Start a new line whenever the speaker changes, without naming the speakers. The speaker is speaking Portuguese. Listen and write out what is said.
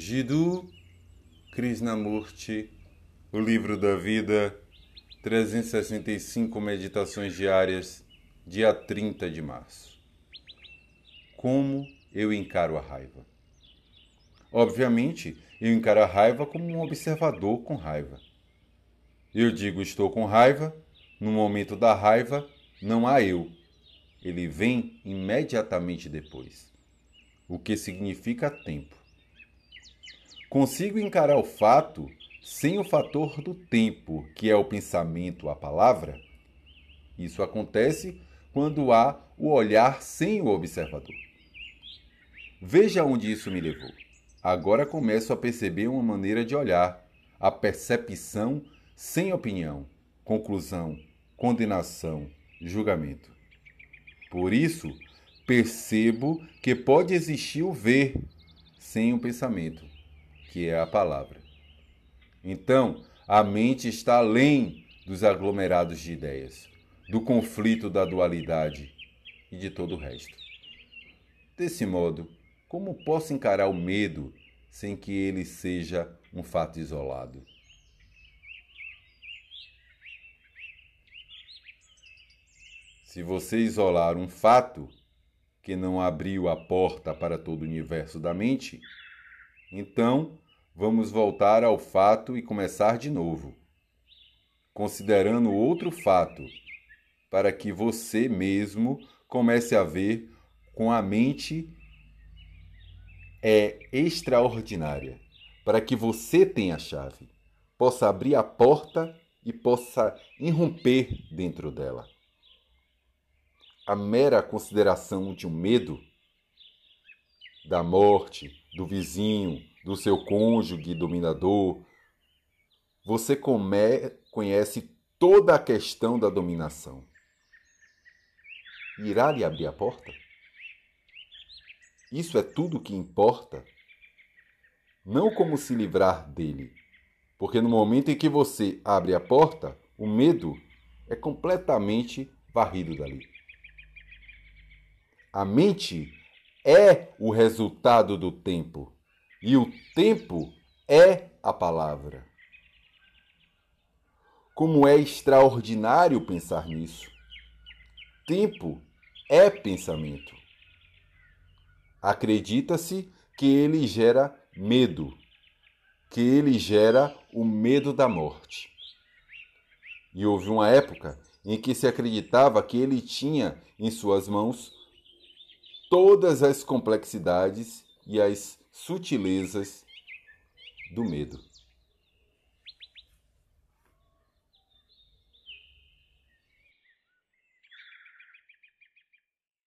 Jiddu Krishnamurti, O Livro da Vida, 365 Meditações Diárias, dia 30 de março. Como eu encaro a raiva? Obviamente, eu encaro a raiva como um observador com raiva. Eu digo estou com raiva, no momento da raiva não há eu. Ele vem imediatamente depois, o que significa tempo. Consigo encarar o fato sem o fator do tempo, que é o pensamento, a palavra? Isso acontece quando há o olhar sem o observador. Veja onde isso me levou. Agora começo a perceber uma maneira de olhar, a percepção sem opinião, conclusão, condenação, julgamento. Por isso, percebo que pode existir o ver sem o pensamento que é a palavra. Então, a mente está além dos aglomerados de ideias, do conflito da dualidade e de todo o resto. Desse modo, como posso encarar o medo sem que ele seja um fato isolado? Se você isolar um fato que não abriu a porta para todo o universo da mente, então, vamos voltar ao fato e começar de novo, considerando outro fato, para que você mesmo comece a ver com a mente é extraordinária, para que você tenha a chave, possa abrir a porta e possa irromper dentro dela. A mera consideração de um medo da morte, do vizinho, do seu cônjuge dominador. Você come, conhece toda a questão da dominação. Irá lhe abrir a porta? Isso é tudo que importa? Não como se livrar dele, porque no momento em que você abre a porta, o medo é completamente varrido dali. A mente é o resultado do tempo. E o tempo é a palavra. Como é extraordinário pensar nisso. Tempo é pensamento. Acredita-se que ele gera medo, que ele gera o medo da morte. E houve uma época em que se acreditava que ele tinha em suas mãos todas as complexidades e as sutilezas do medo.